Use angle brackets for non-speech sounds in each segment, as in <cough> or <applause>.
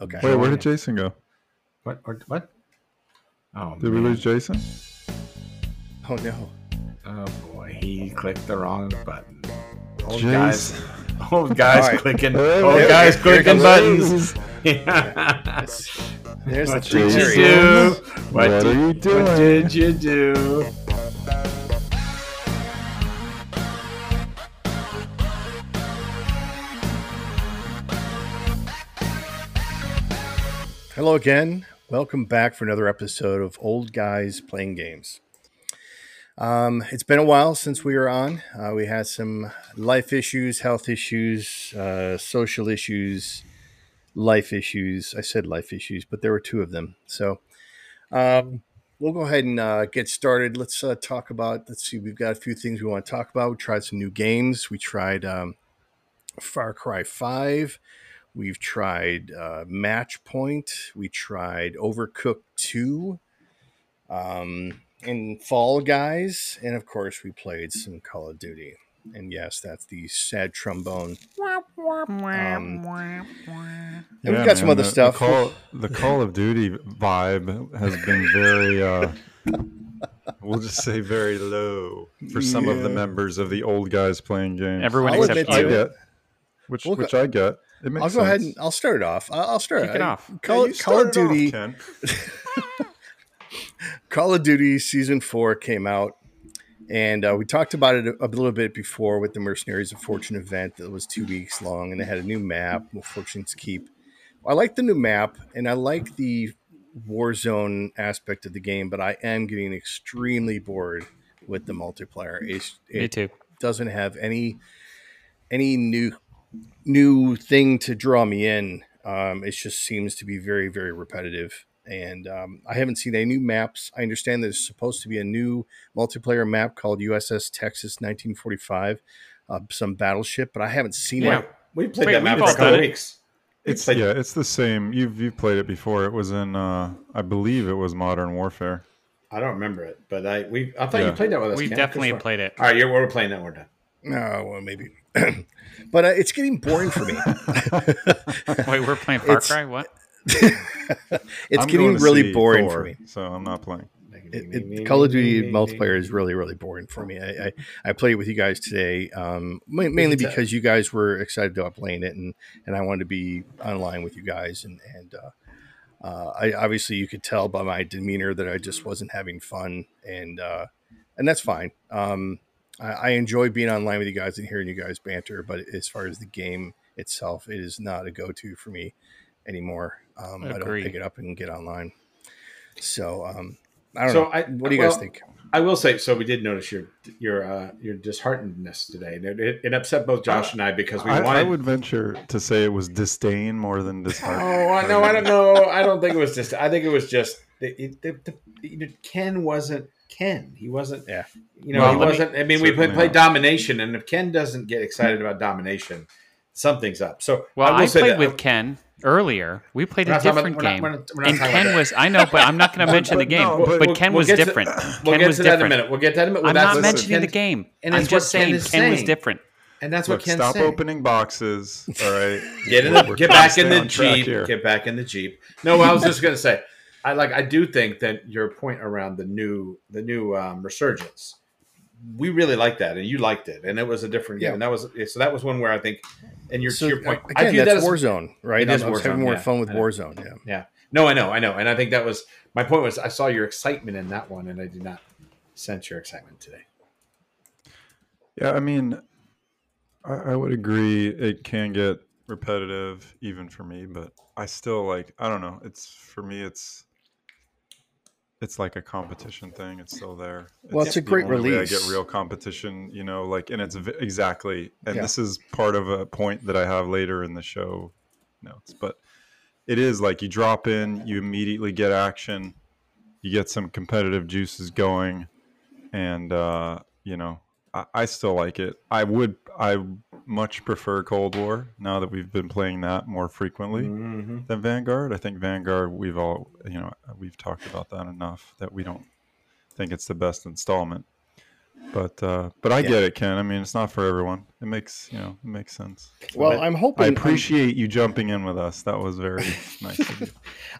Okay. Wait, where did Jason go? What? Or, what? Oh, Did we lose Jason? Oh no. Oh boy, he clicked the wrong button. Old Jason. guys, <laughs> old guys All right. clicking, Hey, old here- guys here clicking comes- buttons. Yeah. <laughs> That's- There's the What did you do? What, What did, are you What did you do? Hello again. Welcome back for another episode of Old Guys Playing Games. Um, it's been a while since we were on. Uh, we had some life issues, health issues, uh, social issues, life issues. I said life issues, but there were two of them. So um, we'll go ahead and uh, get started. Let's uh, talk about, let's see, we've got a few things we want to talk about. We tried some new games. We tried um, Far Cry 5. We've tried uh, Matchpoint. We tried Overcooked 2. Um, and Fall Guys. And of course, we played some Call of Duty. And yes, that's the sad trombone. Um, and we've Yeah, got some other the- stuff. The Call, the Call of Duty vibe has been very, uh, we'll just say very low for some of the members of the old guys playing games. Everyone I'll except admit I to get, which We'll go- which I get. It makes I'll go ahead and I'll start it off. I'll, I'll start Kick it off. Call, Yeah, you Call of start it off, Duty. <laughs> Call of Duty Season 4 came out, and uh, we talked about it a, a little bit before with the Mercenaries of Fortune event that was two weeks long, and it had a new map, Fortune's Keep. I like the new map, and I like the Warzone aspect of the game, but I am getting extremely bored with the multiplayer. It's, Me it too. doesn't have any any new new thing to draw me in. Um, it just seems to be very very repetitive, and um, I haven't seen any new maps. I understand there's supposed to be a new multiplayer map called USS Texas 1945, uh, some battleship, but I haven't seen Yeah, it. we played Wait, that map for a couple done it. weeks. We It's played- yeah, it's the same. You've you've played it before. It was in, uh, I believe it was Modern Warfare. I don't remember it, but I we I thought you played that with us. We Ken. definitely played it. sworn. All right, yeah, we're playing that. We're done. No, well, maybe, <clears throat> but uh, it's getting boring for me. <laughs> Wait, we're playing Far It's- Cry? What? <laughs> it's I'm getting really boring Thor, for me. so I'm not playing. it, it, Call of Duty multiplayer is really, really boring for me. I, I, I played with you guys today, um, mainly because you guys were excited about playing it, and, and I wanted to be online with you guys. And, and uh, uh, I obviously you could tell by my demeanor that I just wasn't having fun, and uh, and that's fine. Um, I, I enjoy being online with you guys and hearing you guys banter, but as far as the game itself, it is not a go-to for me anymore. Um, I don't pick it up and get online. So um, I don't So know. I- what do you guys think? I will say, so we did notice your your uh, your disheartenedness today. And It, it, it upset both Josh and I because we I, wanted. I would venture to say it was disdain more than disheartened. oh, no, I don't know. I don't think it was just. I think it was just it, it, the, the, Ken wasn't Ken. He wasn't. Yeah. You know, Well, he wasn't. I mean, we Certainly played, played domination, and if Ken doesn't get excited about domination, something's up. So Well, will I, say played that- with Ken earlier. We played a different about- game. we're not- we're not and Ken was, I know, but I'm not going <laughs> to mention the game. no, but We'll- Ken we'll was get to- different. we'll Ken get was to that in a different. minute. We'll get to that in a minute. Well, I'm not what mentioning the game. and I'm just what Ken saying Ken was different. And that's what Look, Ken's stop saying. opening boxes. All right. Get in the, get back in the jeep. Get back in the jeep. No, I was just gonna say, I like. I do think that your point around the new the new um, resurgence, we really liked that, and you liked it, and it was a different game. Yeah. And that was so that was one where I think, and your So, your point, uh, I view that's that as Warzone, right? It I is was having more yeah. fun with I know. Warzone. Yeah. yeah. No, I know, I know, and I think that was my point. Was I saw your excitement in that one, and I did not sense your excitement today. Yeah, I mean, I, I would agree. It can get repetitive, even for me, but I still like. I don't know. It's for me. It's it's like a competition thing. It's still there. Well, it's a great way I get real competition, you know, like, and it's v- exactly. And Yeah. this is part of a point that I have later in the show notes, but it is like you drop in, you immediately get action, you get some competitive juices going, and uh, you know, I, I still like it. I would, I much prefer Cold War now that we've been playing that more frequently Mm-hmm. than Vanguard. I think Vanguard, we've all, you know, we've talked about that enough that we don't think it's the best installment. But uh, but I Yeah. get it, Ken. I mean, it's not for everyone. It makes you know it makes sense. Well, I'm hoping I I'm- appreciate you jumping in with us. That was very <laughs> nice of you.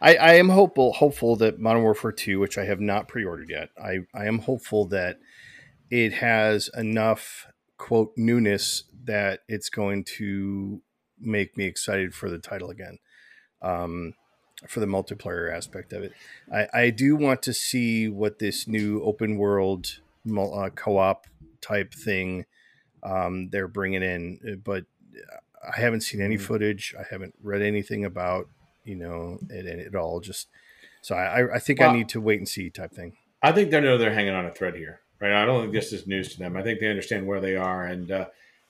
I, I am hopeful hopeful that Modern Warfare 2, which I have not pre-ordered yet, I, I am hopeful that it has enough quote newness that it's going to make me excited for the title again. Um, for the multiplayer aspect of it. I, I do want to see what this new open world uh, co-op type thing um, they're bringing in, but I haven't seen any footage. I haven't read anything about you know it, it all. Just so I, I think I need to wait and see type thing. I think they know they're hanging on a thread here, right? I don't think this is news to them. I think they understand where they are, and uh,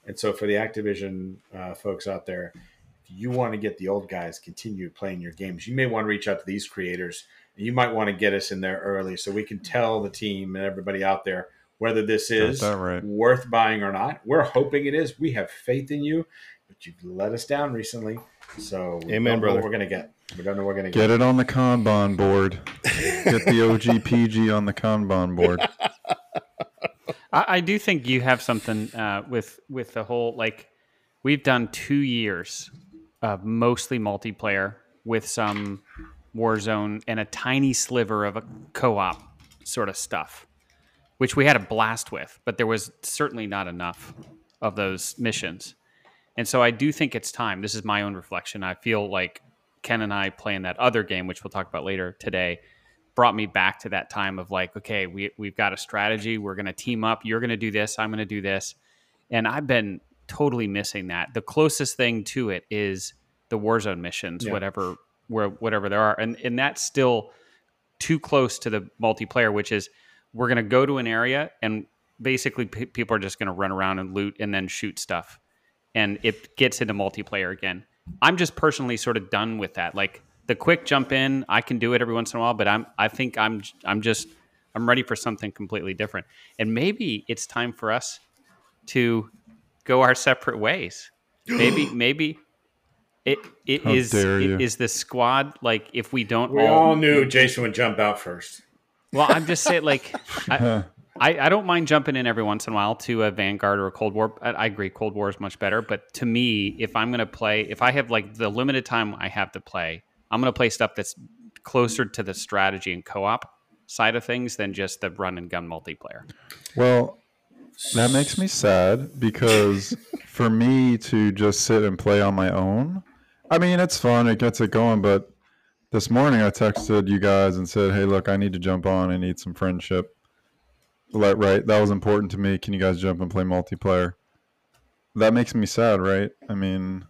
and so for the Activision uh, folks out there, if you want to get the old guys continue playing your games, you may want to reach out to these creators, and you might want to get us in there early so we can tell the team and everybody out there whether this is right. worth buying or not. We're hoping it is. We have faith in you, but you've let us down recently, so we Amen, don't know brother. what we're gonna get. We don't know what we're gonna Get get. it on the Kanban board. Get the OGPG on the Kanban board. <laughs> I, I do think you have something uh, with with the whole like we've done two years of mostly multiplayer with some Warzone and a tiny sliver of a co-op sort of stuff, which we had a blast with, but there was certainly not enough of those missions. And so I do think it's time. This is my own reflection. I feel like Ken and I playing that other game, which we'll talk about later today, brought me back to that time of like, okay, we we've got a strategy. We're going to team up. You're going to do this. I'm going to do this. And I've been totally missing that. The closest thing to it is the Warzone missions, Yeah. whatever where whatever there are, and and that's still too close to the multiplayer, which is we're going to go to an area and basically pe people are just going to run around and loot and then shoot stuff, and it gets into multiplayer again. I'm just personally sort of done with that. Like the quick jump in, I can do it every once in a while, but I'm I think I'm I'm just I'm ready for something completely different, and maybe it's time for us to go our separate ways. Maybe <gasps> maybe. It, it How is it is the squad like if we don't We all knew Jason would jump out first. well, I'm just saying, like, <laughs> I, I, I don't mind jumping in every once in a while to a Vanguard or a Cold War. I, I agree, Cold War is much better. But to me, if I'm going to play, if I have like the limited time I have to play, I'm going to play stuff that's closer to the strategy and co-op side of things than just the run and gun multiplayer. Well, that makes me sad because <laughs> for me to just sit and play on my own, I mean, it's fun, it gets it going. But this morning I texted you guys and said, hey, look, I need to jump on. I need some friendship. Like, right, that was important to me. Can you guys jump and play multiplayer? That makes me sad, right? I mean,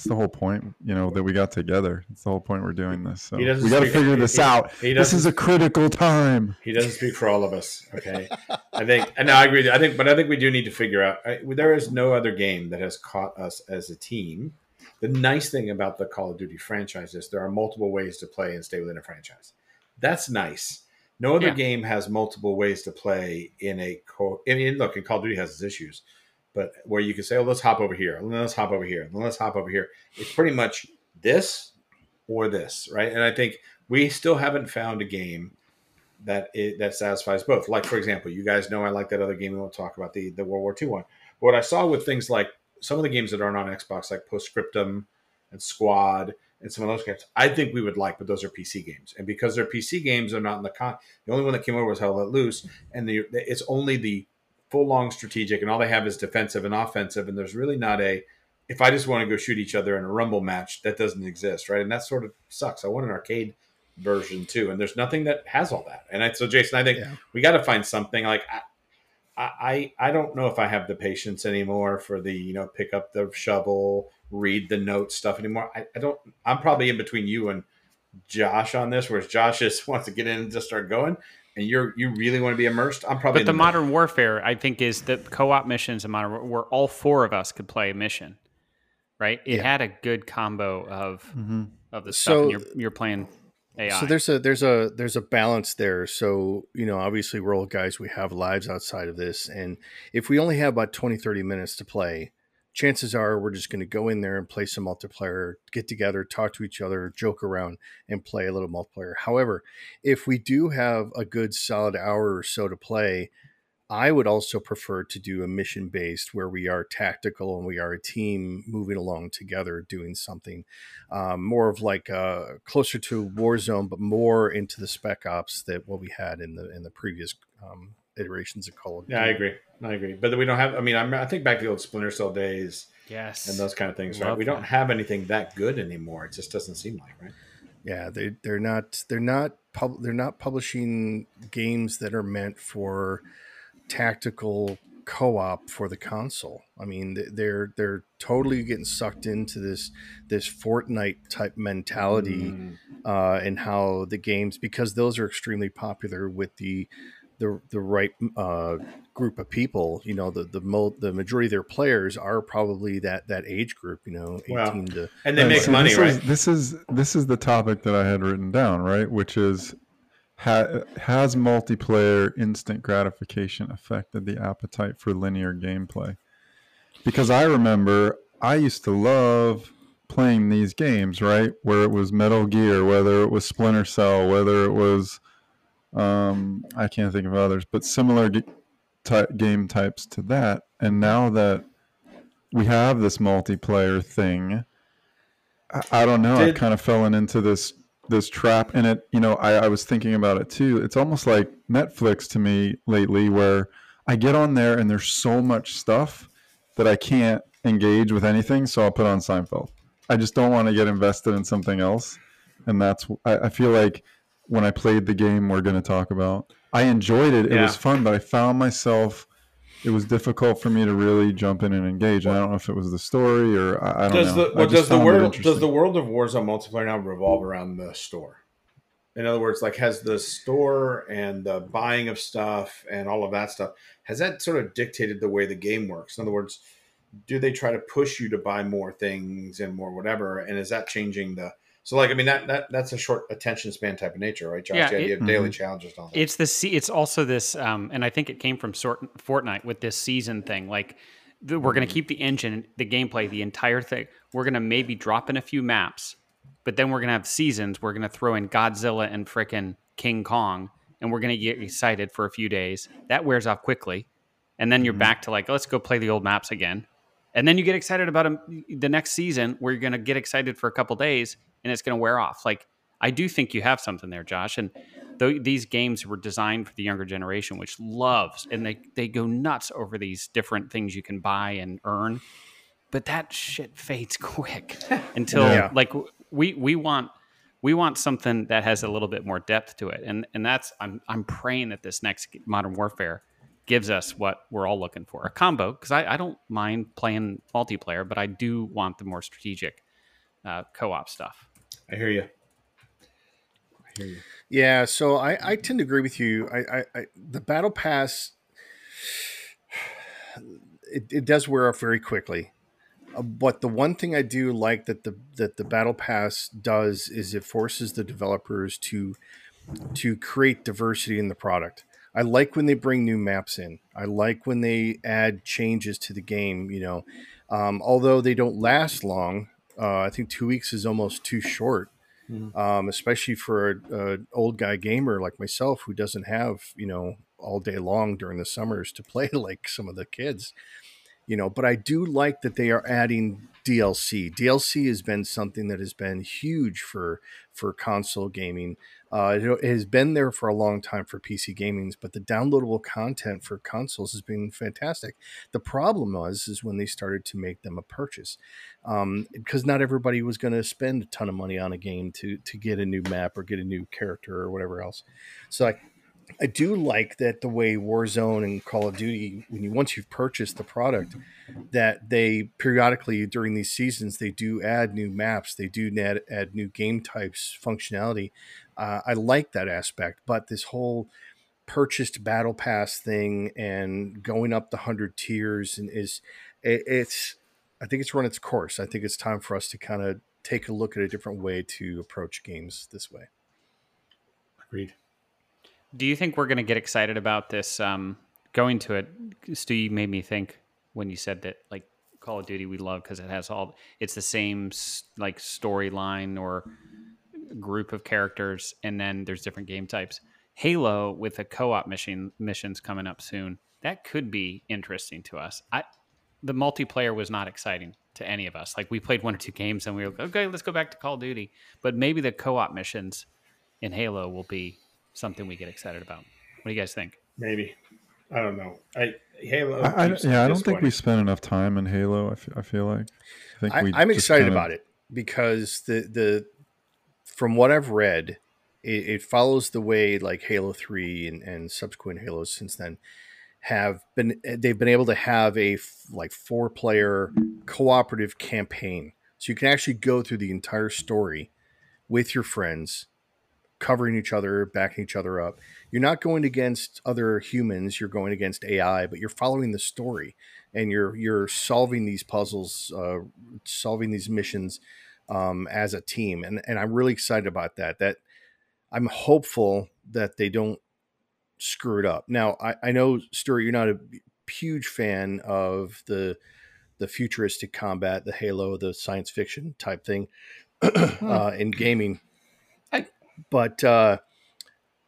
that's the whole point, you know, that we got together. It's the whole point we're doing this. So we got to figure this he- out. he this is a critical time. He doesn't speak for all of us. Okay, I think, and no, I agree. I think, but I think we do need to figure out. I, there is no other game that has caught us as a team. The nice thing about the Call of Duty franchise is there are multiple ways to play and stay within a franchise. That's nice. No other Yeah. game has multiple ways to play in a co. I mean, look, and Call of Duty has its issues, but where you can say, "Oh, let's hop over here, let's hop over here, let's hop over here." It's pretty much this or this, right? And I think we still haven't found a game that it, that satisfies both. Like for example, you guys know I like that other game we won't talk about the the World War II one. But what I saw with things like some of the games that aren't on Xbox, like Postscriptum and Squad and some of those games, I think we would like, but those are PC games, and because they're PC games, they're not in the con. The only one that came over was Hell Let Loose, and the, it's only the full long strategic, and all they have is defensive and offensive, and there's really not a if I just want to go shoot each other in a rumble match, that doesn't exist, right? And that sort of sucks. I want an arcade version too, and there's nothing that has all that. And I, so, Jason, I think Yeah. we got to find something like I, I, I don't know if I have the patience anymore for the you know pick up the shovel, read the notes stuff anymore. I, I don't. I'm probably in between you and Josh on this, whereas Josh just <laughs> wants to get in and just start going, and you're you really want to be immersed. I'm probably But in the middle. modern warfare, I think, is the co-op missions in modern where all four of us could play a mission. Right? It Yeah. had a good combo of Mm-hmm. of the stuff. So- And you're you're playing AI. So there's a there's a there's a balance there. So, you know, obviously we're old guys, we have lives outside of this. And if we only have about 20, 30 minutes to play, chances are we're just going to go in there and play some multiplayer, get together, talk to each other, joke around, and play a little multiplayer. However, if we do have a good solid hour or so to play, I would also prefer to do a mission based where we are tactical and we are a team moving along together doing something um, more of like uh, closer to Warzone, but more into the spec ops that what we had in the in the previous um, iterations of Call of Duty. Yeah, I agree. I agree. But we don't have. I mean, I'm, I think back to the old Splinter Cell days Yes. and those kind of things. Right? Love We don't have anything that good anymore. It just doesn't seem like right. Yeah, they they're not they're not pub, they're not publishing games that are meant for tactical co-op for the console. I mean, they're they're totally getting sucked into this this Fortnite type mentality Mm. uh, and how the games because those are extremely popular with the the the right uh, group of people. You know, the the mo- the majority of their players are probably that that age group. You know, Well, eighteen to And they make so money, this right? Is, this is this is the topic that I had written down, right? Which is ha- has multiplayer instant gratification affected the appetite for linear gameplay? Because I remember I used to love playing these games, right? Where it was Metal Gear, whether it was Splinter Cell, whether it was um, I can't think of others, but similar g- ty- game types to that. And now that we have this multiplayer thing, I, I don't know. I've kind of fallen into this this trap, and it. You know, I, I was thinking about it too. It's almost like Netflix to me lately, where I get on there and there's so much stuff that I can't engage with anything, so I'll put on Seinfeld. I just don't want to get invested in something else, and that's. I, I feel like when I played the game we're going to talk about, I enjoyed it. It Yeah. was fun, but I found myself. It was difficult for me to really jump in and engage. I don't know if it was the story or I, I don't Does know. the well, does the world does the world of Warzone multiplayer now revolve around the store? In other words, like has the store and the buying of stuff and all of that stuff has that sort of dictated the way the game works? In other words, do they try to push you to buy more things and more whatever? And is that changing the so like I mean that that that's a short attention span type of nature, right, Josh? Yeah, the idea of daily Mhm. challenges and all that. It's the it's also this, um, and I think it came from sort Fortnite with this season thing. Like, the, we're going to keep the engine, the gameplay, the entire thing. We're going to maybe drop in a few maps, but then we're going to have seasons. We're going to throw in Godzilla and frickin' King Kong, and we're going to get excited for a few days. That wears off quickly, and then you're Mhm. back to like, let's go play the old maps again. And then you get excited about the next season, where you're going to get excited for a couple days, and it's going to wear off. Like, I do think you have something there, Josh, and th- these games were designed for the younger generation, which loves and they they go nuts over these different things you can buy and earn. But that shit fades <laughs> quick until Yeah. like we we want we want something that has a little bit more depth to it, and and that's I'm I'm praying that this next Modern Warfare gives us what we're all looking for a combo because I, I don't mind playing multiplayer, but I do want the more strategic uh, co-op stuff. I hear you. I hear you. Yeah, so I, I tend to agree with you. I, I, I the battle pass <sighs> it, it does wear off very quickly. Uh, but the one thing I do like that the that the battle pass does is it forces the developers to to create diversity in the product. I like when they bring new maps in. I like when they add changes to the game. You know, um, although they don't last long. Uh, I think two weeks is almost too short um, especially for an old guy gamer like myself who doesn't have you know all day long during the summers to <laughs> play like some of the kids you know but i do like that they are adding dlc dlc has been something that has been huge for for console gaming uh, it, has been there for a long time for pc gamings but the downloadable content for consoles has been fantastic the problem was is when they started to make them a purchase um, because not everybody was going to spend a ton of money on a game to to get a new map or get a new character or whatever else. So I, I do like that the way Warzone and Call of Duty, when you once you've purchased the product, that they periodically during these seasons they do add new maps, they do add, add new game types, functionality. Uh, I like that aspect, but this whole purchased battle pass thing and going up the hundred tiers and is it, it's I think it's run its course. I think it's time for us to kind of take a look at a different way to approach games this way. Agreed. Do you think we're going to get excited about this? Um, going to it, Stu, you made me think when you said that, like Call of Duty, we love because it has all. It's the same like storyline or group of characters, and then there's different game types. Halo with a co-op mission missions coming up soon. that could be interesting to us. I the multiplayer was not exciting to any of us. Like we played one or two games and we were like, okay, let's go back to Call of Duty. But maybe the co-op missions in Halo will be something we get excited about. What do you guys think? Maybe. I don't know. I Halo. I, I, yeah, I don't think we spent enough time in Halo. I feel, I feel like. I think I, we I'm excited kinda- about it because the the from what I've read, it, it follows the way like Halo Three and, and subsequent Halos since then have been. They've been able to have a f- like four player cooperative campaign, so you can actually go through the entire story with your friends, covering each other, backing each other up. You're not going against other humans. You're going against AI, but you're following the story and you're you're solving these puzzles, uh, solving these missions um, as a team, and and I'm really excited about that. That I'm hopeful that they don't screw it up. Now I, I know Stuart, you're not a huge fan of the the futuristic combat, the Halo, the science fiction type thing <clears throat> uh, in gaming, I- but uh,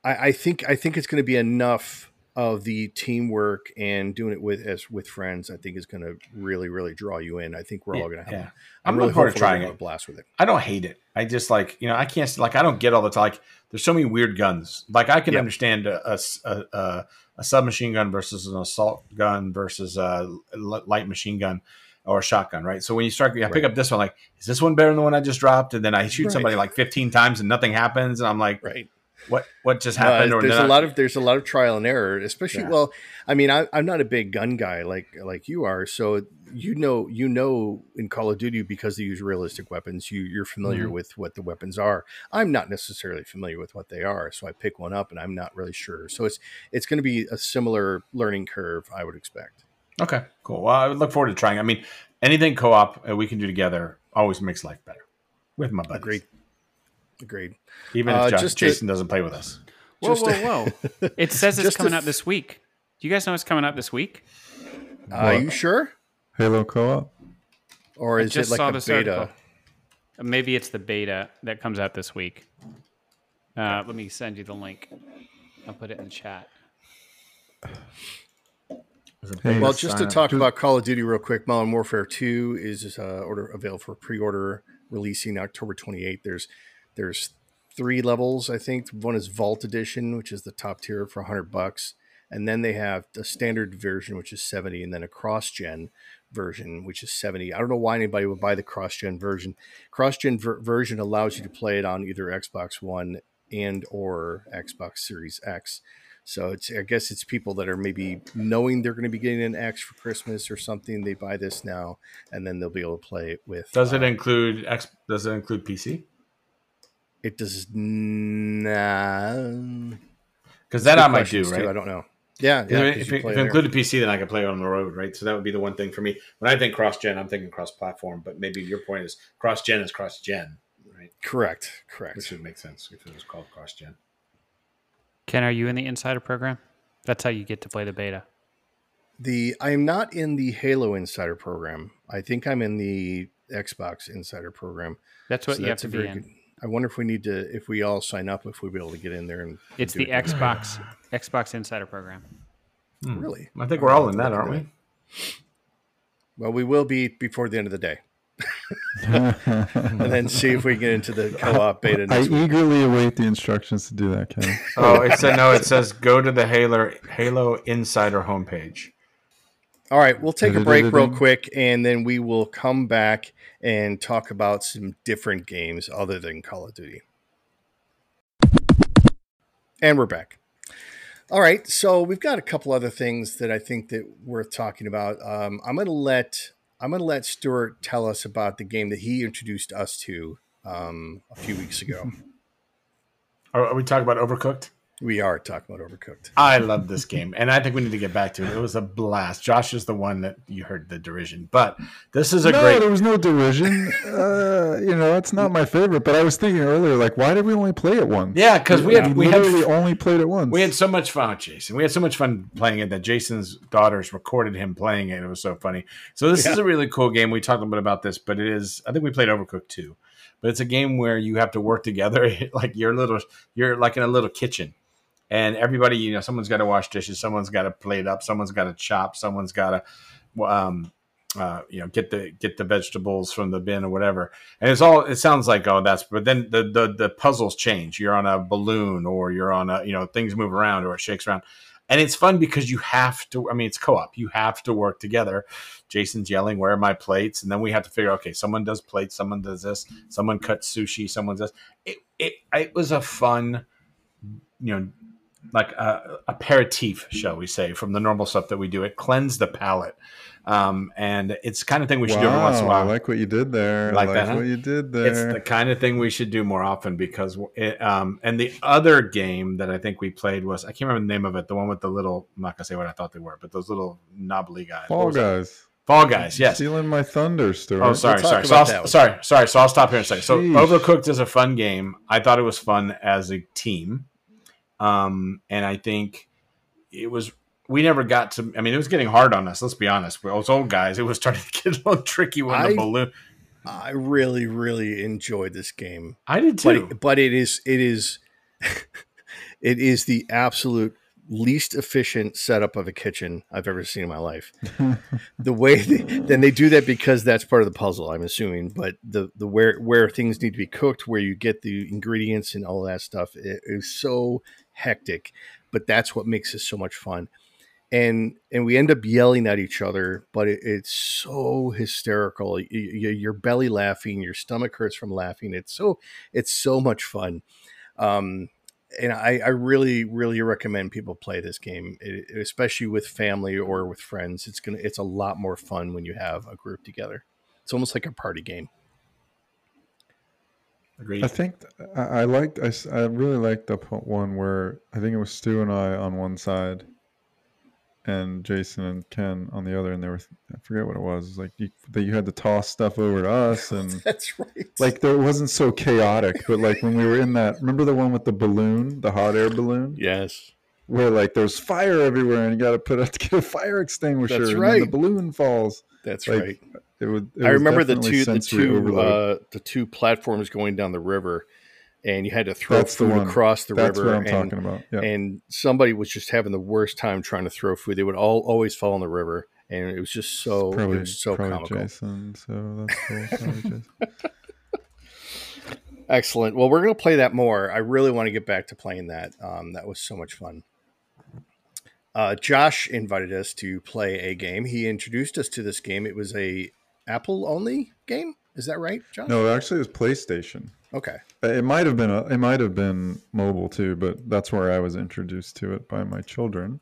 I, I think I think it's going to be enough of the teamwork and doing it with as with friends. I think is going to really really draw you in. I think we're all going to have. Yeah. I'm, I'm really hopeful trying it. a blast with it. I don't hate it. I just like you know I can't like I don't get all the time. Like there's so many weird guns. Like I can understand a submachine gun versus an assault gun versus a light machine gun or a shotgun, right? So when you start, I pick Right. up this one, like is this one better than the one I just dropped? And then I shoot Right. somebody like 15 times and nothing happens, and I'm like, Right. What what just Uh, happened? or there's a I- lot of there's a lot of trial and error, especially. Yeah. Well, I mean, I, I'm not a big gun guy like like you are, so you know you know in Call of Duty because they use realistic weapons. You you're familiar Mm-hmm. with what the weapons are. I'm not necessarily familiar with what they are, so I pick one up and I'm not really sure. So it's it's going to be a similar learning curve, I would expect. Okay, cool. Well, I would look forward to trying. I mean, anything co-op uh, we can do together always makes life better with my buddies. Agreed. Agreed. Even if Uh, Jo- just to- Jason doesn't play with us. Whoa, whoa, whoa! <laughs> It says it's just coming to- out this week. Do you guys know it's coming out this week? Are you sure, Halo co-op. or I is it like saw a beta? article. Uh, Maybe it's the beta that comes out this week. Uh, let me send you the link. I'll put it in the chat. Hey, Well, just to talk Just- about Call of Duty real quick, Modern Warfare 2 is uh, order available for pre-order, releasing October 28th. There's there's three levels, I think. One is Vault Edition, which is the top tier for 100 bucks, and then they have the standard version, which is 70, and then a cross-gen version, which is 70. I don't know why anybody would buy the cross-gen version. Cross-gen ver- version allows you to play it on either Xbox One and or Xbox Series X. So it's I guess it's people that are maybe knowing they're going to be getting an X for Christmas or something. They buy this now, and then they'll be able to play it with. Does it uh, include X? Does it include PC? It does not. Because that I might do, right? I don't know. Yeah, yeah. 'cause if, you it, play if it there. included PC, then I could play it on the road, right? So that would be the one thing for me. When I think cross gen, I'm thinking cross platform, but maybe your point is cross gen is cross gen, right? correct, correct. Which would make sense if it was called cross gen. Ken, are you in the insider program? That's how you get to play the beta. The I am not in the Halo Insider program. I think I'm in the Xbox Insider program. That's what So you have to be in. good- I wonder if we need to, if we all sign up, if we'll be able to get in there and. It's the it. Xbox <sighs> Xbox Insider program. Hmm. Really? I think we're all in that, aren't we? Well, we will be before the end of the day, <laughs> <laughs> and then see if we get into the co-op beta I next week. eagerly await the instructions to do that, Ken. Oh, it said no. It says go to the Halo Halo Insider homepage. All right, we'll take a break real quick, and then we will come back and talk about some different games other than Call of Duty. And we're back. All right, so we've got a couple other things that I think that worth talking about. Um, I'm going to let I'm going to let Stuart tell us about the game that he introduced us to um, a few weeks ago. <laughs> Are, are we talking about Overcooked? We are talking about Overcooked. I love this game, and I think we need to get back to it. It was a blast. Josh is the one that you heard the derision, but this is a no, great. there was no derision. Uh, you know, it's not my favorite. But I was thinking earlier, like, why did we only play it once? Yeah, because we had we had literally only played it once. We had so much fun, Jason. We had so much fun playing it that Jason's daughters recorded him playing it. It was so funny. So this is a really cool game. We talked a little bit about this, but it is. I think we played Overcooked 2, but it's a game where you have to work together. <laughs> like you're little, you're like in a little kitchen, and everybody, you know, someone's got to wash dishes, someone's got to plate up, someone's got to chop, someone's got to, um, uh, you know, get the get the vegetables from the bin or whatever. And it's all. It sounds like oh, that's. But then the the the puzzles change. You're on a balloon, or you're on a you know things move around, or it shakes around. And it's fun because you have to. I mean, it's co-op. You have to work together. Jason's yelling, "Where are my plates?" And then we have to figure. Okay, someone does plates, someone does this, someone cuts sushi, someone does. It it it was a fun, you know, like a aperitif, shall we say, from the normal stuff that we do. It cleansed the palate. Um, and it's kind of thing we should do every once in a while. I like what you did there. Like I like that, huh? what you did there. It's the kind of thing we should do more often because it, um, and the other game that I think we played was I can't remember the name of it, the one with the little I'm not gonna say what I thought they were, but those little knobbly guys. What Fall was that? Guys. Fall guys, yes. Stealing my thunder, Stuart. Oh, sorry, talk sorry. So about that I'll, one. sorry, sorry. So I'll stop here in a second. So Overcooked is a fun game. I thought it was fun as a team, um, and I think it was. We never got to. I mean, it was getting hard on us. Let's be honest. We're those old guys. It was starting <laughs> to get a little tricky when I- the balloon. I really, really enjoyed this game, I did but too. it, but it is it is <laughs> it is the absolute least efficient setup of a kitchen I've ever seen in my life. <laughs> the way they, then they do that because that's part of the puzzle, I'm assuming. But the the where where things need to be cooked, where you get the ingredients and all that stuff, it is so hectic. But that's what makes it so much fun. And and we end up yelling at each other, but it, it's so hysterical. You, you, your belly laughing, your stomach hurts from laughing. It's so it's so much fun. Um, and I, I really, really recommend people play this game, e- especially with family or with friends. It's gonna, it's a lot more fun when you have a group together. It's almost like a party game. Agreed. I think th- I, I liked. I, s- I really liked the one where I think it was Stu and I on one side, and Jason and Ken on the other, and they were. I forget what it was. It was like you, that you had to toss stuff over to us, and <laughs> That's right. like there wasn't so chaotic. But like when we were in that, remember the one with the balloon, the hot air balloon, yes, where like there's fire everywhere, and you got to put out <laughs> to get a fire extinguisher, That's and then the balloon falls. that's Like, right. It would. it I remember the two, the two, uh, the two platforms going down the river, and you had to throw That's food one. across the That's river. That's what I'm and, talking about. Yeah. and somebody was just having the worst time trying to throw food. They would all always fall in the river, and it was just so, probably, it was so comical. Jason. So that's cool. <laughs> Excellent. Well, we're going to play that more. I really want to get back to playing that. Um, that was so much fun. Uh, Josh invited us to play a game. He introduced us to this game. It was a Apple only game. Is that right, John? No, actually, it was PlayStation. Okay. It might have been a, it might have been mobile too, but that's where I was introduced to it by my children.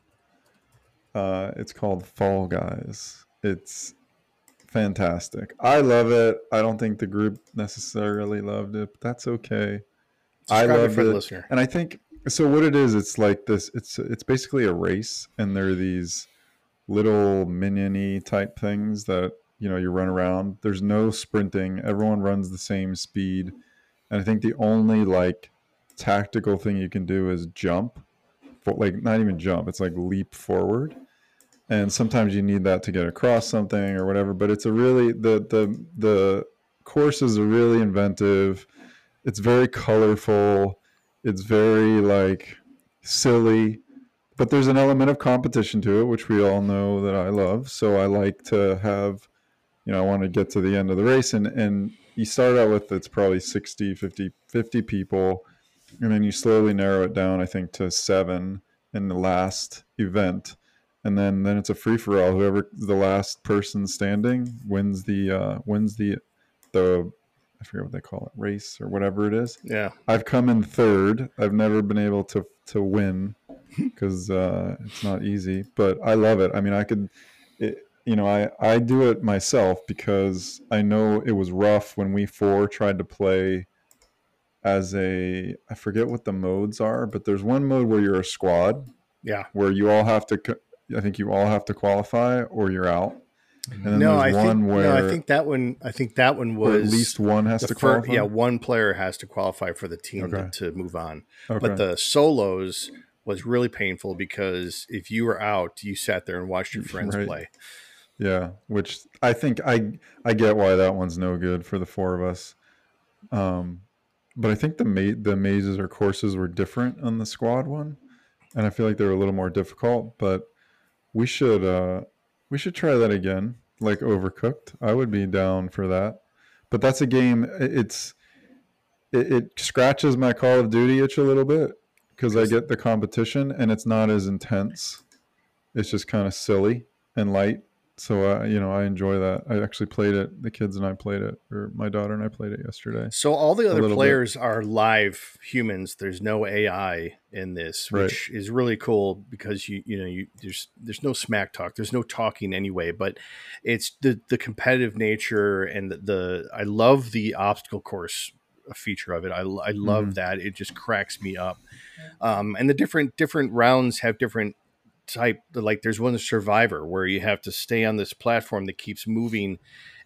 Uh, it's called Fall Guys. It's fantastic. I love it. I don't think the group necessarily loved it, but that's okay. I love it loved for the it. listener. And I think so. What it is, it's like this. It's it's basically a race, and there are these little miniony type things that you know you run around. There's no sprinting. Everyone runs the same speed, and I think the only like tactical thing you can do is jump, for, like not even jump. It's like leap forward, and sometimes you need that to get across something or whatever. But it's a really the the the courses are really inventive. It's very colorful. It's very like silly, but there's an element of competition to it, which we all know that I love. So I like to have, you know, I want to get to the end of the race and and you start out with it's probably 60, 50, 50 people, and then you slowly narrow it down, I think, to seven in the last event. And then, then it's a free for all. Whoever the last person standing wins the uh, wins the the I forget what they call it race or whatever it is. Yeah. I've come in third. I've never been able to to win because uh, it's not easy, but I love it. I mean, I could, you know, I I do it myself because I know it was rough when we four tried to play as a I forget what the modes are, but there's one mode where you're a squad Yeah. where you all have to. I think you all have to qualify or you're out. And then No, I there's think where no, I think that one. I think that one was at least one has to fir- qualify. yeah, one player has to qualify for the team Okay. to, to move on. okay. But the solos was really painful because if you were out, you sat there and watched your friends Right. play. Yeah, which I think I I get why that one's no good for the four of us. Um, but I think the ma- the mazes or courses were different on the squad one. and I feel like they're a little more difficult. But we should uh, we should try that again, like Overcooked. I would be down for that. But that's a game. It's it, it scratches my Call of Duty itch a little bit because I get the competition and it's not as intense. It's just kind of silly and light. So uh, you know, I enjoy that. I actually played it. The kids and I played it, or my daughter and I played it yesterday. So all the other players are live humans. There's no AI in this, Right. which is really cool because you you know you there's there's no smack talk. There's no talking anyway, but it's the the competitive nature and the, the I love the obstacle course feature of it. I, I love Mhm. that. It just cracks me up. Um, and the different different rounds have different type like there's one survivor where you have to stay on this platform that keeps moving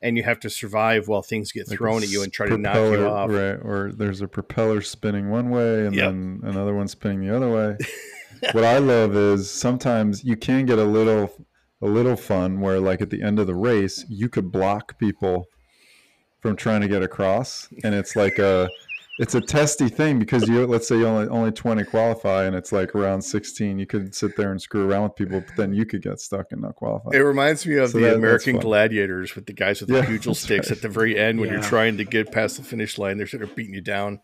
and you have to survive while things get Like thrown at you and try to knock you off. Right, or there's a propeller spinning one way and Yep. then another one spinning the other way. <laughs> what I love is sometimes you can get a little a little fun where like at the end of the race you could block people from trying to get across and it's like a it's a testy thing because you let's say you only only 20 qualify and it's like around 16 you could sit there and screw around with people but then you could get stuck and not qualify It reminds me of So the that- American. Gladiators with the guys with the Yeah, pugil <laughs> sticks right. at the very end when you're trying to get past the finish line. They're sort of beating you down.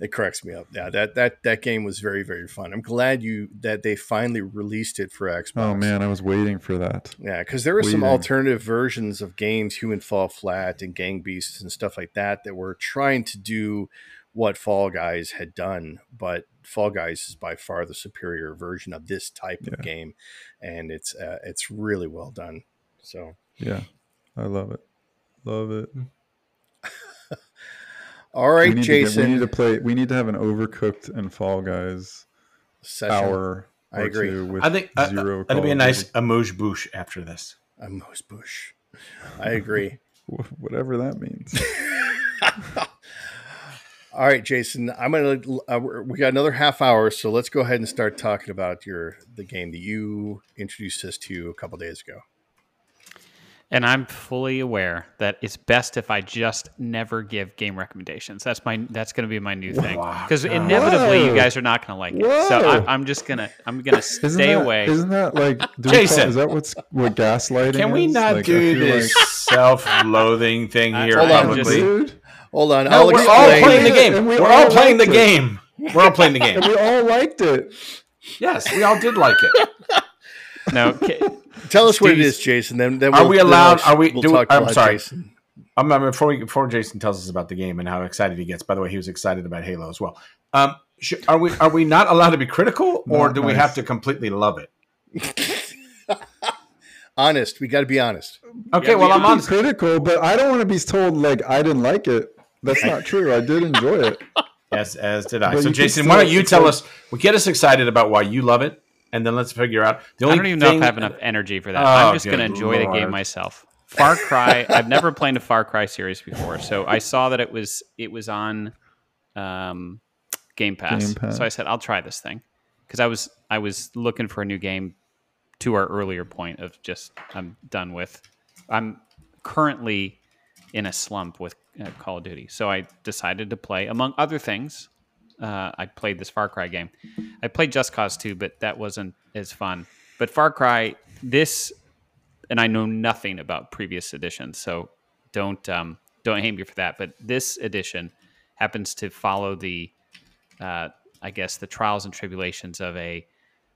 It cracks me up. Yeah, that that that game was very very fun. I'm glad you that they finally released it for Xbox. oh man i was waiting for that Yeah, because there were some alternative versions of games, Human Fall Flat and Gang Beasts and stuff like that, that were trying to do what Fall Guys had done. But Fall Guys is by far the superior version of this type Yeah. of game, and it's uh, it's really well done. So, yeah i love it love it <laughs> all right, we need get, Jason. we need to play. We need to have an overcooked and Fall Guys session. hour. I agree. With I think uh, zero. uh, that'd be a nice Duty. amuse bouche after this. A Mose Bush. I agree. <laughs> Whatever that means. <laughs> All right, Jason. I'm gonna. Uh, we're- got another half hour, so let's go ahead and start talking about your the game that you introduced us to a couple days ago. And I'm fully aware that it's best if I just never give game recommendations. That's my that's going to be my new thing Wow. because inevitably you guys are not going to like it. So Whoa. I, I'm just gonna I'm gonna <laughs> Isn't stay that, away. Isn't that like <laughs> do Jason. Call, is that what's what gaslighting? Can we is? not Like, do feel this self-loathing thing I- here Hold on, publicly? just- dude, Hold on, No, I'll we're explain. all playing the game. We We're all all playing the it. game. We're all playing the <laughs> game. and we all liked it. Yes, we all did like it. no, okay. Tell us what it is, Jason. Then, then Are we'll- we then allowed- I'll- are we- We'll do- talk I'm sorry. Jason. Um, I mean, before we, before Jason tells us about the game and how excited he gets. By the way, he was excited about Halo as well. Um, sh- are we are we not allowed to be critical, or Not do we have to completely love it? <laughs> Honest. We got to be honest. Okay, Yeah, well, I'm I'm on. critical, but I don't want to be told like I didn't like it. That's not true. I did enjoy it. <laughs> As as did I. But So, Jason, why don't you tell us? Well, get us excited about why you love it, and then let's figure out the only I only. don't even know if I have enough energy for that. Oh, I'm just going to good enjoy the game myself. Far Cry. <laughs> I've never played a Far Cry series before, so I saw that it was it was on um, Game Pass. Game Pass. So I said I'll try this thing because I was I was looking for a new game. To our earlier point of just I'm done with. I'm currently in a slump with uh, Call of Duty, so I decided to play among other things. Uh, I played this Far Cry game. I played Just Cause 2, but that wasn't as fun. But Far Cry, this, and I know nothing about previous editions, so don't um, don't hate me for that. But this edition happens to follow the, uh, I guess, the trials and tribulations of a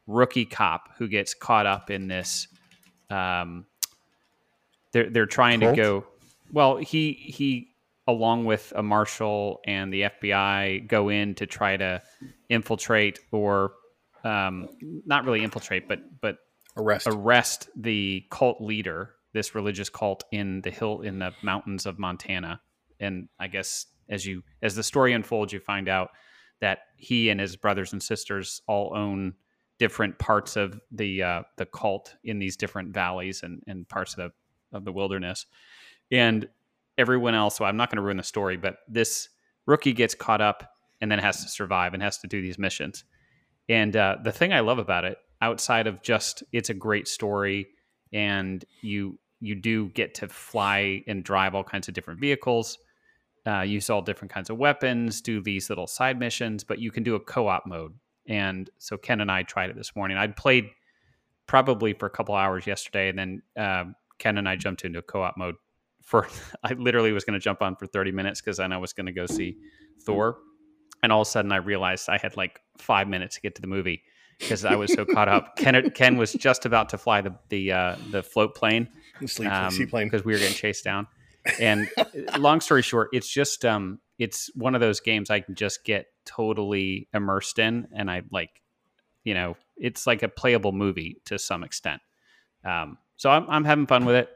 rookie cop who gets caught up in this. Um, they're they're trying Cult? to go. Well, he he along with a marshal and the FBI go in to try to infiltrate or um, not really infiltrate, but but Arrest. arrest the cult leader, this religious cult in the hill in the mountains of Montana. And I guess as you as the story unfolds, you find out that he and his brothers and sisters all own different parts of the uh, the cult in these different valleys and, and parts of the of the wilderness. And everyone else, so I'm not going to ruin the story, but this rookie gets caught up and then has to survive and has to do these missions. And uh, the thing I love about it, outside of just it's a great story, and you you do get to fly and drive all kinds of different vehicles, uh, use all different kinds of weapons, do these little side missions, but you can do a co-op mode, and so Ken and I tried it this morning. I'd played probably for a couple hours yesterday, and then uh, Ken and I jumped into a co-op mode for. <laughs> I literally was going to jump on for thirty minutes because then I was going to go see Thor, and all of a sudden I realized I had like five minutes to get to the movie because I was so caught up. <laughs> Ken Ken was just about to fly the the uh, the float plane, Sleep, um, seaplane. because we were getting chased down. And <laughs> long story short, it's just um, it's one of those games I can just get totally immersed in, and I like, you know, it's like a playable movie to some extent. Um, so I'm I'm having fun with it,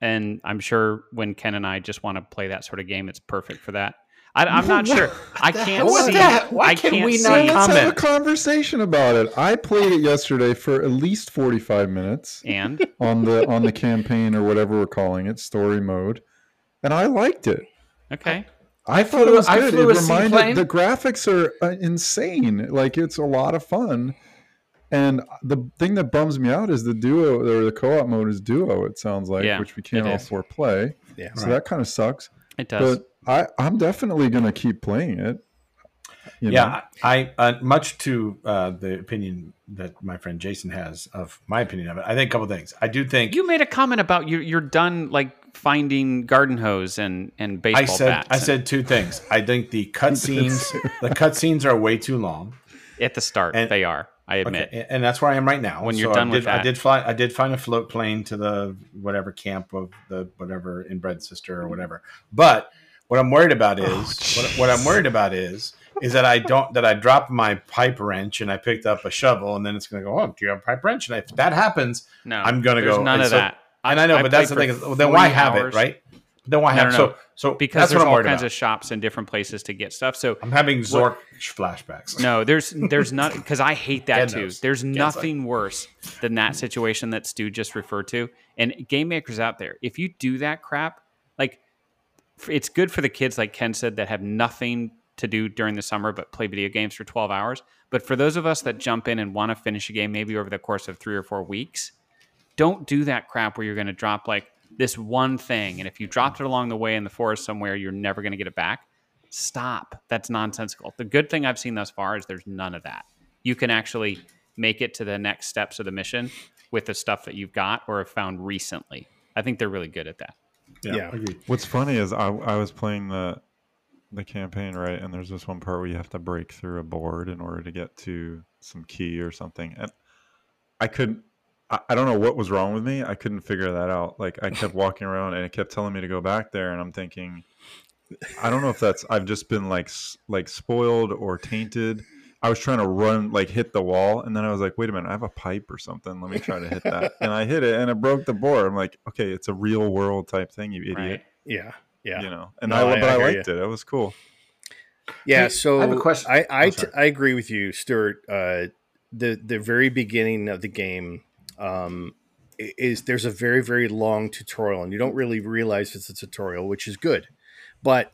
and I'm sure when Ken and I just want to play that sort of game, it's perfect for that. I, I'm <laughs> not sure. I can't What see. the- why I can can't we see. not Let's have a conversation about it. I played it yesterday for at least 45 minutes And <laughs> on the on the campaign or whatever we're calling it, story mode, and I liked it. okay, I, I thought flew- it was good. flew it reminded the graphics are uh, insane. Like it's a lot of fun. And the thing that bums me out is the duo or the co-op mode is duo. It sounds like, Yeah, which we can't all is. four play. Yeah. So that kind of sucks. it does. But I, I'm definitely gonna keep playing it. you know? Yeah, I uh, much to uh, the opinion that my friend Jason has of my opinion of it. I think a couple things. I do think You made a comment about you you're done like finding garden hose and and baseball I said bats. I and- said two things. I think the <laughs> cutscenes the cutscenes are way too long. at the start and- they are. I admit. Okay, and that's where I am right now. When you're So done I with did, I that. did fly. I did find a float plane to the whatever camp of the whatever inbred sister or whatever. But what I'm worried about oh, is Oh, what, what I'm worried about is is that I don't that I dropped my pipe wrench and I picked up a shovel and then it's going to go. Oh, do you have a pipe wrench? And if that happens, No, I'm gonna there's go- None of so- that. and I know, but that's the thing. Is, well, then why 40 have hours it, right? Then why No, have so so Because that's there's what I'm all kinds about. of shops and different places to get stuff. So I'm having Zork flashbacks. no, there's <laughs> there's not because I hate that too. knows. There's nothing worse than that situation that Stu just referred to. And game makers out there, if you do that crap, like it's good for the kids, like Ken said, that have nothing to do during the summer but play video games for 12 hours. But for those of us that jump in and want to finish a game maybe over the course of three or four weeks, don't do that crap where you're going to drop like this one thing. And if you dropped it along the way in the forest somewhere, you're never going to get it back. Stop. That's nonsensical. The good thing I've seen thus far is there's none of that. You can actually make it to the next steps of the mission with the stuff that you've got or have found recently. I think they're really good at that. Yeah. agreed. What's funny is I, I was playing the the campaign right, and there's this one part where you have to break through a board in order to get to some key or something, and I couldn't. I, I don't know what was wrong with me. I couldn't figure that out. Like I kept <laughs> walking around, and it kept telling me to go back there, and I'm thinking, I don't know if that's I've just been like like spoiled or tainted. I was trying to run like hit the wall, and then I was like, wait a minute, I have a pipe or something. Let me try to hit that, and I hit it, and it broke the board. I'm like, okay, it's a real world type thing, you idiot Right. Yeah. Yeah. you know and No, I, I- but I I, hear liked it it was cool Yeah, Hey, so I have a question. I I, Oh, t- I agree with you, Stuart. Uh, the the very beginning of the game um, is there's a very very long tutorial, and you don't really realize it's a tutorial, which is good. But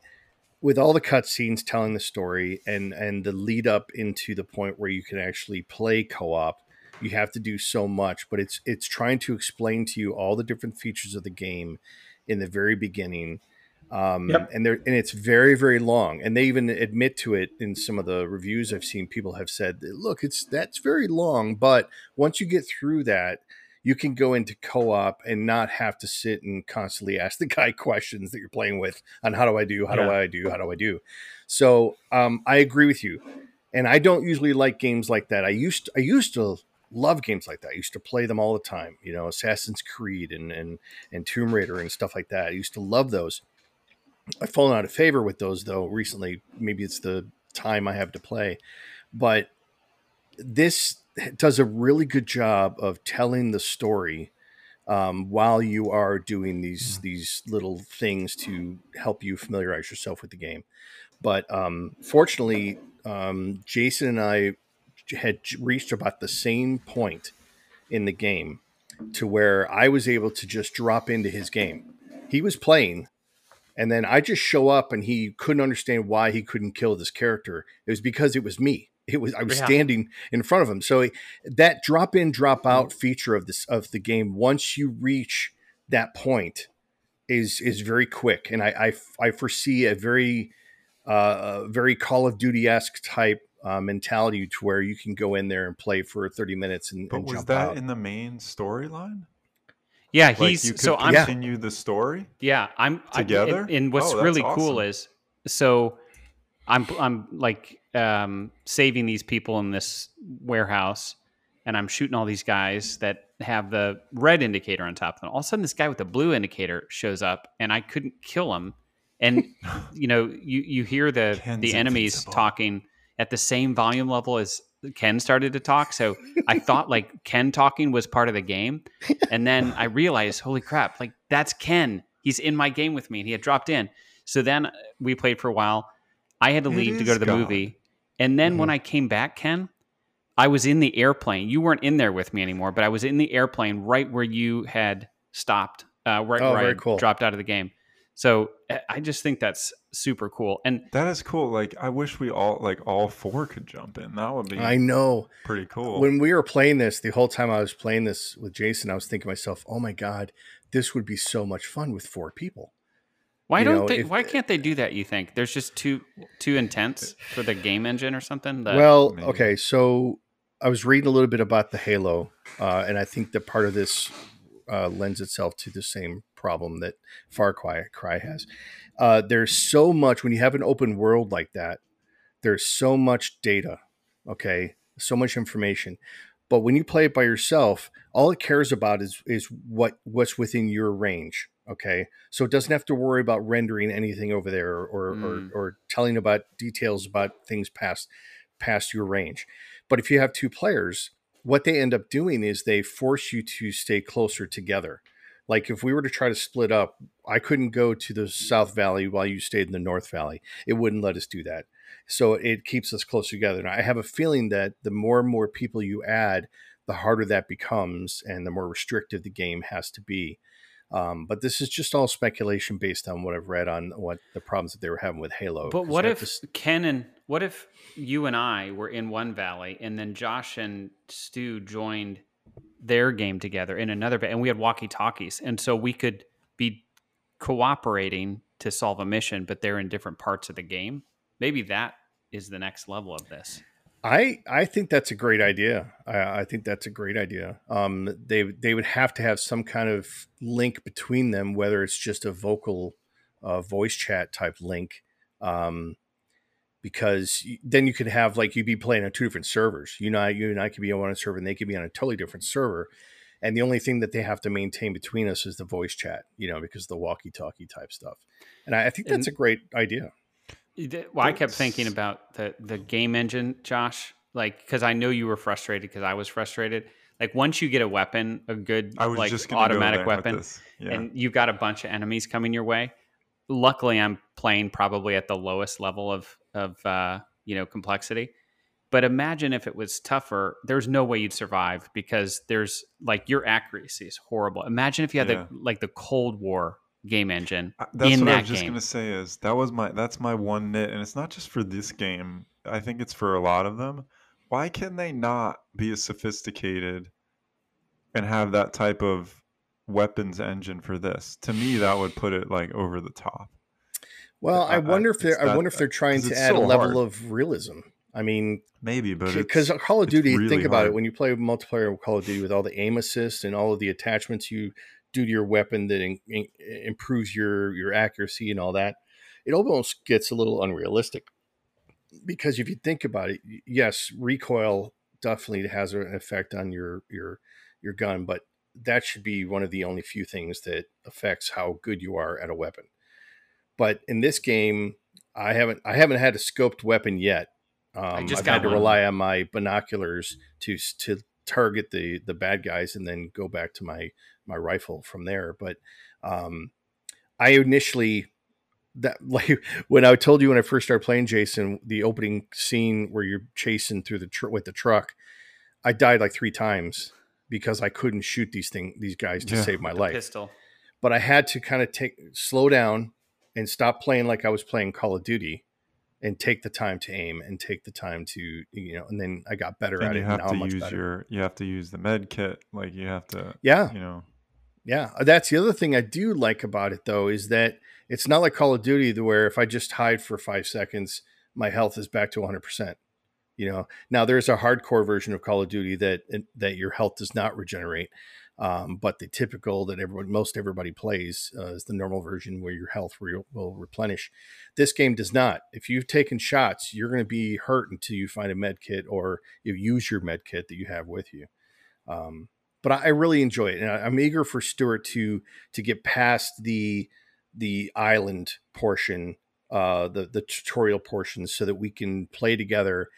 with all the cutscenes telling the story and and the lead up into the point where you can actually play co-op, you have to do so much. But it's it's trying to explain to you all the different features of the game in the very beginning um, Yep. and they're and it's very very long. And they even admit to it in some of the reviews i've seen people have said look it's that's very long but once you get through that you can go into co-op and not have to sit and constantly <laughs> ask the guy questions that you're playing with on how do i do how do i do how do i do? So um, i agree with you. And i don't usually like games like that. I used i used to love games like that. I used to play them all the time you know assassin's creed and and and tomb raider and stuff like that. I used to love those I've fallen out of favor with those though recently. Maybe it's the time I have to play, but this does a really good job of telling the story um, while you are doing these these little things to help you familiarize yourself with the game. But um, fortunately, um, Jason and I had reached about the same point in the game to where I was able to just drop into his game. He was playing, and then I just show up, and he couldn't understand why he couldn't kill this character. It was because it was me. It was I was Yeah. standing in front of him. So that drop in, drop out feature of this of the game, once you reach that point, is is very quick, and I I, I foresee a very uh, very Call of Duty esque type uh, mentality to where you can go in there and play for 30 minutes and, But and was jump that out. in the main storyline? Yeah, Like he's you could so I'm Yeah. continue the story? Yeah, I'm I- Together? and, and what's Oh, that's really cool is so I'm I'm like um, saving these people in this warehouse, and I'm shooting all these guys that have the red indicator on top of them. All of a sudden, this guy with the blue indicator shows up, and I couldn't kill him. And <laughs> you know, you you hear the Ken's the enemies invincible. talking at the same volume level as Ken started to talk. So I thought like <laughs> Ken talking was part of the game. And then I realized, holy crap, like that's Ken. He's in my game with me and he had dropped in. So then we played for a while. I had to It leave to go to the God. Mm-hmm. movie. And then when I came back, Ken, I was in the airplane. You weren't in there with me anymore, but I was in the airplane right where you had stopped, uh, right Oh, where I cool. dropped out of the game. So uh, I just think that's super cool. And That is cool. Like I wish we all like all four could jump in. That would be I know. pretty cool. When we were playing this, the whole time I was playing this with Jason, I was thinking to myself, "Oh my god, this would be so much fun with four people." why You don't know, they? if- why can't they do that? You think there's just too too intense for the game engine or something? The- well, maybe. okay, so I was reading a little bit about the Halo, uh, and I think that part of this uh, lends itself to the same problem that Far Cry, Cry has. Uh, there's so much when you have an open world like that. There's so much data, okay, so much information. But when you play it by yourself, all it cares about is is what what's within your range. Okay, so it doesn't have to worry about rendering anything over there or Mm. or, or telling about details about things past past your range. But if you have two players, what they end up doing is they force you to stay closer together. Like if we were to try to split up, I couldn't go to the South Valley while you stayed in the North Valley. It wouldn't let us do that. So it keeps us close together. And I have a feeling that the more and more people you add, the harder that becomes and the more restrictive the game has to be. Um, but this is just all speculation based on what I've read on what the problems that they were having with Halo. But what if Ken and what if you and I were in one valley and then Josh and Stu joined their game together in another and we had walkie talkies and so we could be cooperating to solve a mission but they're in different parts of the game. Maybe that is the next level of this. I I think that's a great idea. I, I think that's a great idea. Um, they they would have to have some kind of link between them, whether it's just a vocal, uh, voice chat type link, um, because then you could have like you'd be playing on two different servers. You know, you and I could be on one server, and they could be on a totally different server. And the only thing that they have to maintain between us is the voice chat, you know, because of the walkie-talkie type stuff. And I, I think that's And- a great idea. Did- Well, I kept thinking about the the game engine, Josh, like because I know you were frustrated because I was frustrated. Like once you get a weapon, a good I was like just automatic weapon. Yeah. and you've got a bunch of enemies coming your way. Luckily, I'm playing probably at the lowest level of of uh, you know complexity. But imagine if it was tougher. There's no way you'd survive because there's like your accuracy is horrible. Imagine if you had Yeah. the like the Cold War game engine I- That's in what I that was just game. gonna say. Is that was my that's my one nit, and it's not just for this game. I think it's for a lot of them. Why can they not be as sophisticated and have that type of weapons engine for this? To me, that would put it like over the top. Well, I- I wonder if they're I that- wonder if they're uh, trying to add a level hard. of realism. I mean, Maybe, but because Call of Duty, really think about hard. it when you play multiplayer Call of Duty with all the aim assist and all of the attachments you do to your weapon that in, in- improves your your accuracy and all that, it almost gets a little unrealistic. Because if you think about it, yes, recoil definitely has an effect on your your your gun, but that should be one of the only few things that affects how good you are at a weapon. But in this game, I haven't I haven't had a scoped weapon yet. Um, just I've got had to one. rely on my binoculars to to target the the bad guys and then go back to my my rifle from there. But um, I initially that <laughs> like when I told you when I first started playing Jason, the opening scene where you're chasing through the tr- with the truck, I died like three times because I couldn't shoot these thing these guys to Yeah. save my The life pistol. but I had to kind of take slow down and stop playing like I was playing Call of Duty and take the time to aim and take the time to you know and then I got better and at you it have now to much use better. your you have to use the med kit. Like you have to, yeah you know. yeah uh, that's the other thing I do like about it though is that it's not like Call of Duty where if I just hide for five seconds my health is back to 100 percent You know, now there's a hardcore version of Call of Duty that that your health does not regenerate, um, but the typical that everyone, most everybody plays uh, is the normal version where your health re- will replenish. This game does not. If you've taken shots, you're going to be hurt until you find a med kit or you use your med kit that you have with you. Um, but I, I really enjoy it, and I, I'm eager for Stuart to to get past the the island portion, uh, the the tutorial portion, so that we can play together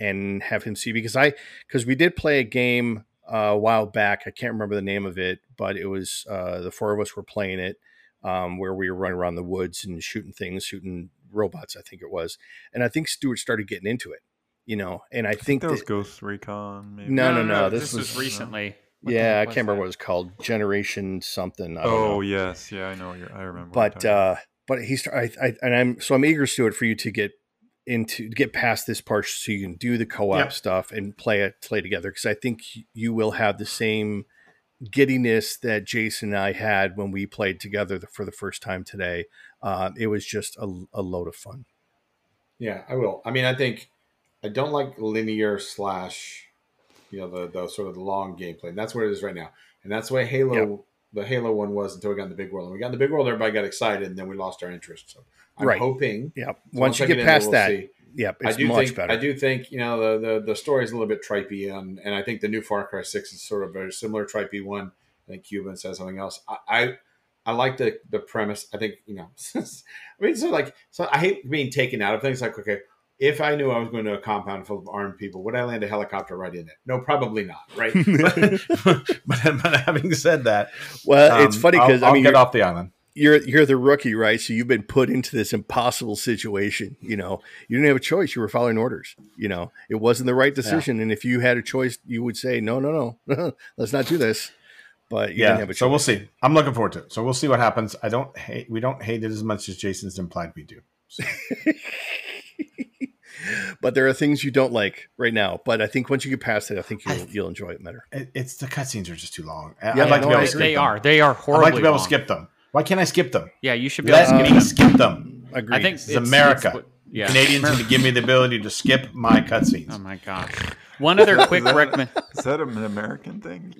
and have him see because I because we did play a game uh, a while back. I can't remember the name of it, but it was uh, the four of us were playing it, um, where we were running around the woods and shooting things, shooting robots. I think it was, and I think Stuart started getting into it. You know, and I think that was that- Ghost Recon. Maybe. No, no, no, this This, was- was recently. What yeah, I can't remember that? what it was called. Generation something. I don't Oh know. yes, yeah, I know. You're, I remember. but uh, but he's I, I and I'm so I'm eager Stuart for you to get into get past this part so you can do the co-op Yep. stuff and play it play together because I think you will have the same giddiness that Jason and I had when we played together the, for the first time today. Uh, it was just a, a load of fun. Yeah, I will. I mean, I think I don't like linear slash, you know, the the sort of the long gameplay. And that's where it is right now. And that's why Halo, Yep. the Halo one was until we got in the big world. And we got in the big world, everybody got excited, and then we lost our interest. So I'm Right. hoping Yeah, so once you get in there, past we'll that, see. yeah, I it's do much think better. I do think you know the the, the story is a little bit tripey, and and I think the new Far Cry Six is sort of a similar tripey one. I think Cuban says something else. I I, I like the the premise. I think you know. <laughs> I mean, so like so I hate being taken out of things. Like okay, if I knew I was going to a compound full of armed people, would I land a helicopter right in it? No, probably not. Right. <laughs> <laughs> but, but, having said that, well, it's um, funny I'll- because I I'll mean, get you're, off the island. You're you're the rookie, right? So you've been put into this impossible situation. You know, you didn't have a choice. You were following orders. You know, it wasn't the right decision. And if you had a choice, you would say, no, no, no, <laughs> let's not do this. But you didn't have a choice. so we'll see. I'm looking forward to it. So we'll see what happens. I don't hate. We don't hate it as much as Jason's implied we do. <laughs> but there are things you don't like right now. But I think once you get past it, I think you'll I- you'll enjoy it better. It, it's the cutscenes are just too long. I- Yeah, I'd like no, to be able to agree. skip They them. are. They are I'd like to be able to skip them. Why can't I skip them? Yeah, you should be able Let to skip me them. skip them. Agreed. I think This is it's- America. it's- yeah. Canadians need to give me the ability to skip my cutscenes. Oh my gosh. One other quick Is that- recommend. Is that an American thing?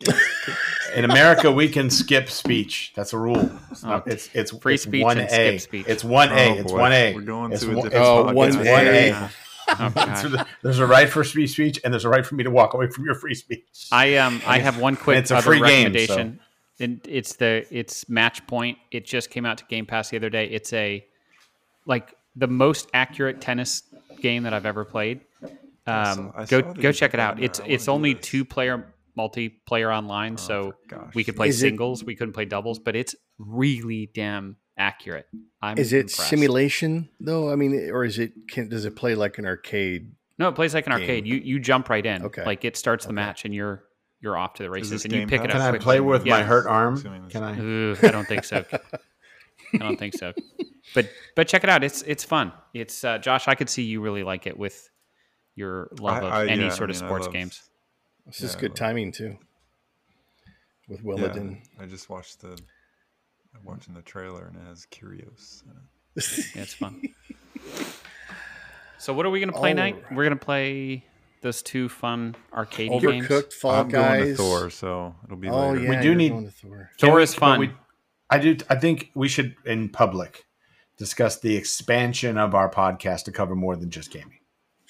In America, we can skip speech. That's a rule. It's, Oh, it's, it's free it's speech one and A. skip speech. It's one A. Oh, it's boy. one A. We're going it's to a one, different it's Oh, podcast. <laughs> one it's A. Yeah. Oh. There's a right for free speech, and there's a right for me to walk away from your free speech. I um I have one quick it's a other free game, recommendation. And it's the it's Matchpoint. It just came out to Game Pass the other day. It's a like the most accurate tennis game that I've ever played. Um, I go saw that go you check it out. It's it's only two player multiplayer online, Oh, so we could play Is it- singles. we couldn't play doubles, but it's really damn accurate. I'm Is it impressed. simulation though? I mean, or is it? Can, does it play like an arcade? No, it plays like an game? arcade. You you jump right in. Okay. Like it starts the Okay. match and you're you're off to the races this and you Game pick it up. Can I play with my hurt arm? Can I? Ooh, I don't think so. <laughs> I don't think so. But but check it out. It's it's fun. It's uh, Josh. I could see you really like it with your love I- of I- any yeah, sort of mean, I sports love- games. This is Yeah, good well- timing too. With Yeah, Wimbledon. I just watched the. I'm watching the trailer and it has Kyrgios. in it. Yeah, it's fun. <laughs> so what are we gonna play tonight? Alright. We're gonna play those two fun arcade games. Overcooked Fall I'm going to Guys. Thor, so it'll be Oh later. yeah, We do need- going to Thor. Thor is but fun. we- I do. I think we should, in public, discuss the expansion of our podcast to cover more than just gaming.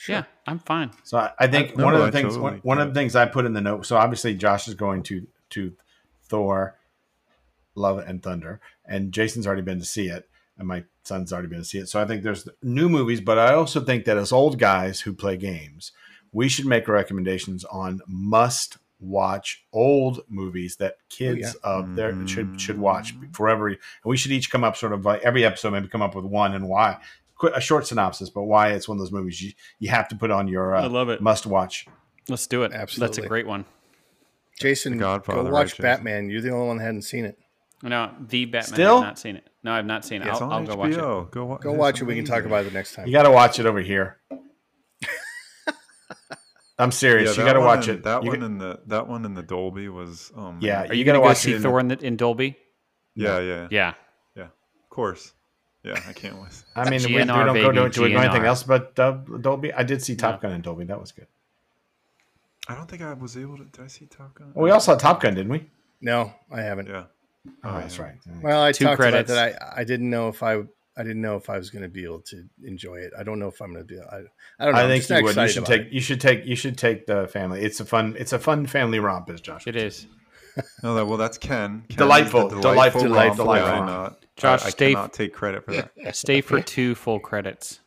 Yeah, I'm fine. So I, I think I- one of the I things totally one, one of the things I put in the note. So obviously Josh is going to to Thor, Love and Thunder, and Jason's already been to see it, and my son's already been to see it. So I think there's new movies, but I also think that as old guys who play games, we should make recommendations on must watch old movies that kids of there should should watch forever. And we should each come up sort of like every episode, maybe come up with one and why. A short synopsis, but why it's one of those movies you, you have to put on your uh, I love it. must watch. Let's do it. Absolutely that's a great one. Jason, The go watch right, Jason? Batman. You're the only one that hadn't seen it. No, the Batman. Still? I've not seen it. No, I've not seen it. It's I'll, on I'll go watch it. HBO. Go, wa- Go watch it. We can talk about it the next time. You got to watch it over here. I'm serious. Yeah, you got to watch in- it. That You one got- in the that one in the Dolby was. Oh man. Yeah, Are you you, got to going to go watch see it. Thor in, the, in Dolby? Yeah, yeah, Yeah. yeah. Of course. Yeah, I can't wait. I mean, we, we don't go to baby, do we go anything else but uh, Dolby. I did see Top No. Gun in Dolby. That was good. I don't think I was able to. Did I see Top Gun? Well, we all saw Top Gun, didn't we? No, I haven't. Yeah. Oh, Oh, that's yeah. right. Well, I Two talked credits. about that. I, I didn't know if I I didn't know if I was going to be able to enjoy it. I don't know if I'm going to be. I, I don't know. I think you would. You should take. it. You should take. You should take the family. It's a fun. It's a fun family romp, as Josh. It is. No, well, that's Ken. Ken is Delightful, the delightful, romp. delightful. I cannot- Josh, I, I stay- cannot take credit for that. <laughs> Stay for two full credits.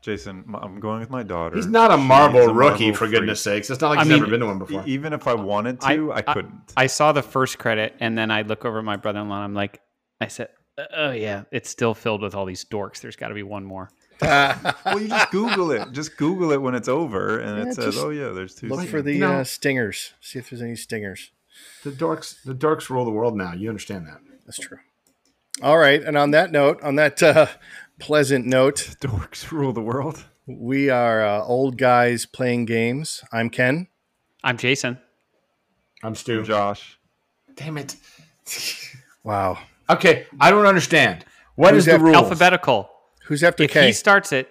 Jason, I'm going with my daughter. He's not a She's marble a rookie, Marvel for freak. goodness sakes. It's not like I he's mean, never been to one before. Even if I wanted to, I, couldn't. I saw the first credit, and then I look over at my brother-in-law. and I'm like, I said, "Oh yeah, it's still filled with all these dorks. There's got to be one more." <laughs> well, you just Google it. Just Google it when it's over, and Yeah, it says, "Oh yeah, there's two." Look scenes." for the You know- uh, stingers. See if there's any stingers. the dorks. The dorks rule the world now. You understand that? That's true. All right, and on that note, on that uh, pleasant note, <laughs> dorks rule the world. we are uh, old guys playing games. I'm Ken. I'm Jason. I'm Stu. Josh, Damn it. <laughs> Wow. Okay, I don't understand. What Who's is the that- rule? Alphabetical. Who's after If K? he starts it,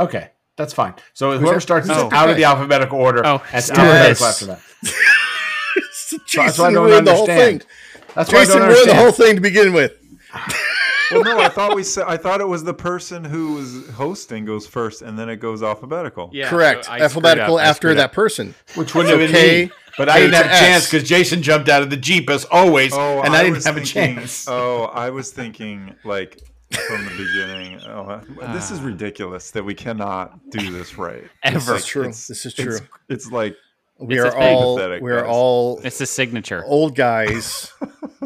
Okay, that's fine. So whoever that- starts who's is out K? of the alphabetical order, Oh, and stop alphabetical after that. Jason That's why I don't ruined the whole understand. thing. That's why I Jason don't ruined the whole thing to begin with. <laughs> well, no, I thought we said. I thought it was the person who was hosting goes first, and then it goes alphabetical. yeah, Correct. so Alphabetical after that up. person. Which wouldn't have been K- me. But I didn't have a chance because Jason jumped out of the Jeep as always, Oh, and I, didn't was have a chance. <laughs> Oh, I was thinking like from the beginning. Oh, uh, this is ah. ridiculous that we cannot do this right. Ever. This is true. it's- This is true. It's, like We It's are all Pathetic, we are guys. all It's a signature. old guys,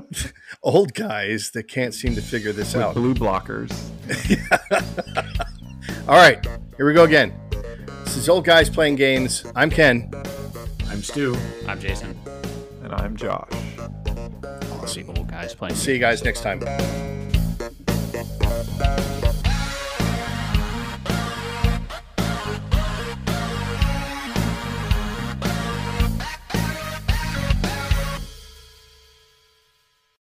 <laughs> old guys that can't seem to figure this out. blue blockers. <laughs> All right, here we go again. This is old guys playing games. I'm Ken. I'm Stu. I'm Jason. And I'm Josh. I'll see Old guys playing. See you guys next time.